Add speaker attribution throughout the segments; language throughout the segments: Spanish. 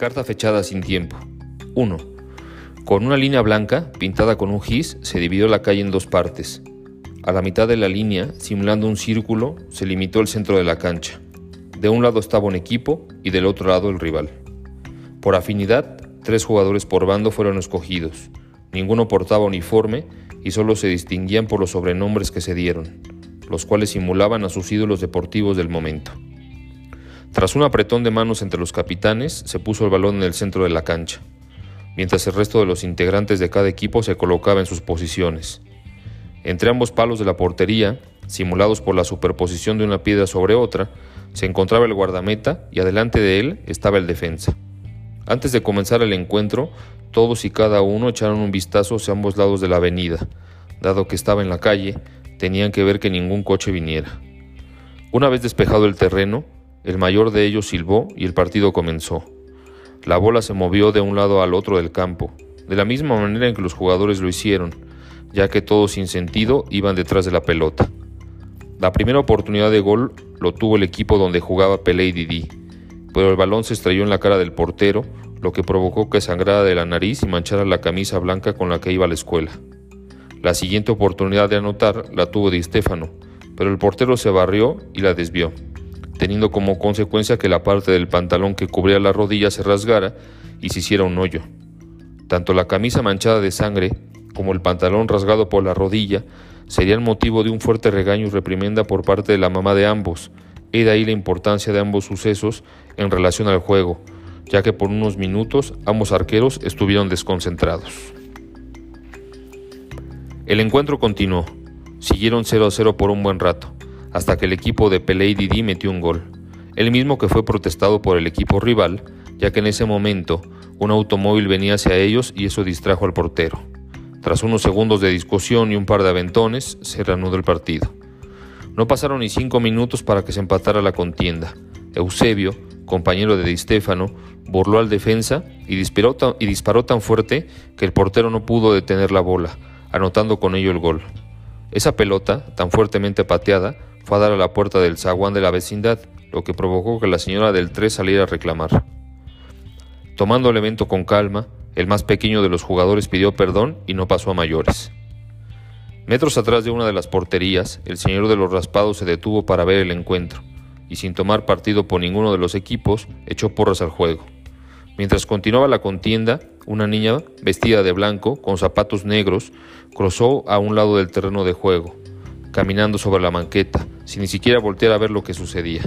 Speaker 1: Carta fechada sin tiempo. 1. Con una línea blanca, pintada con un gis, se dividió la calle en dos partes. A la mitad de la línea, simulando un círculo, se limitó el centro de la cancha. De un lado estaba un equipo y del otro lado el rival. Por afinidad, tres jugadores por bando fueron escogidos. Ninguno portaba uniforme y solo se distinguían por los sobrenombres que se dieron, los cuales simulaban a sus ídolos deportivos del momento. Tras un apretón de manos entre los capitanes, se puso el balón en el centro de la cancha, mientras el resto de los integrantes de cada equipo se colocaba en sus posiciones. Entre ambos palos de la portería, simulados por la superposición de una piedra sobre otra, se encontraba el guardameta y adelante de él estaba el defensa. Antes de comenzar el encuentro, todos y cada uno echaron un vistazo hacia ambos lados de la avenida. Dado que estaba en la calle, tenían que ver que ningún coche viniera. Una vez despejado el terreno, el mayor de ellos silbó y el partido comenzó. La bola se movió de un lado al otro del campo, de la misma manera en que los jugadores lo hicieron, ya que todos sin sentido iban detrás de la pelota. La primera oportunidad de gol lo tuvo el equipo donde jugaba Pelé y Didi, pero el balón se estrelló en la cara del portero, lo que provocó que sangrara de la nariz y manchara la camisa blanca con la que iba a la escuela. La siguiente oportunidad de anotar la tuvo Di Stefano, pero el portero se barrió y la desvió teniendo como consecuencia que la parte del pantalón que cubría la rodilla se rasgara y se hiciera un hoyo. Tanto la camisa manchada de sangre como el pantalón rasgado por la rodilla serían motivo de un fuerte regaño y reprimenda por parte de la mamá de ambos, y de ahí la importancia de ambos sucesos en relación al juego, ya que por unos minutos ambos arqueros estuvieron desconcentrados. El encuentro continuó. Siguieron 0 a 0 por un buen rato hasta que el equipo de Pelé y metió un gol, el mismo que fue protestado por el equipo rival, ya que en ese momento un automóvil venía hacia ellos y eso distrajo al portero. Tras unos segundos de discusión y un par de aventones, se reanudó el partido. No pasaron ni cinco minutos para que se empatara la contienda. Eusebio, compañero de Di Stefano, burló al defensa y disparó, y disparó tan fuerte que el portero no pudo detener la bola, anotando con ello el gol. Esa pelota, tan fuertemente pateada, fue a dar a la puerta del zaguán de la vecindad, lo que provocó que la señora del 3 saliera a reclamar. Tomando el evento con calma, el más pequeño de los jugadores pidió perdón y no pasó a mayores. Metros atrás de una de las porterías, el señor de los raspados se detuvo para ver el encuentro, y sin tomar partido por ninguno de los equipos, echó porras al juego. Mientras continuaba la contienda, una niña, vestida de blanco, con zapatos negros, cruzó a un lado del terreno de juego, caminando sobre la banqueta, sin ni siquiera voltear a ver lo que sucedía.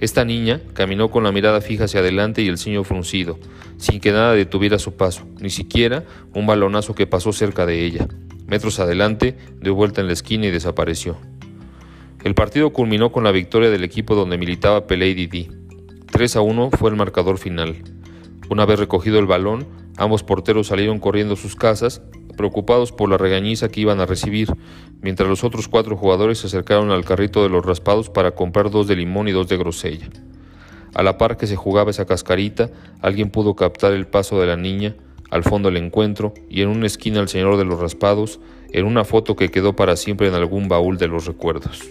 Speaker 1: Esta niña caminó con la mirada fija hacia adelante y el ceño fruncido, sin que nada detuviera su paso, ni siquiera un balonazo que pasó cerca de ella. Metros adelante, dio vuelta en la esquina y desapareció. El partido culminó con la victoria del equipo donde militaba Pelé y Didi. 3 a 1 fue el marcador final. Una vez recogido el balón, ambos porteros salieron corriendo a sus casas preocupados por la regañiza que iban a recibir, mientras los otros cuatro jugadores se acercaron al carrito de los raspados para comprar dos de limón y dos de grosella. A la par que se jugaba esa cascarita, alguien pudo captar el paso de la niña, al fondo del encuentro, y en una esquina al señor de los raspados, en una foto que quedó para siempre en algún baúl de los recuerdos.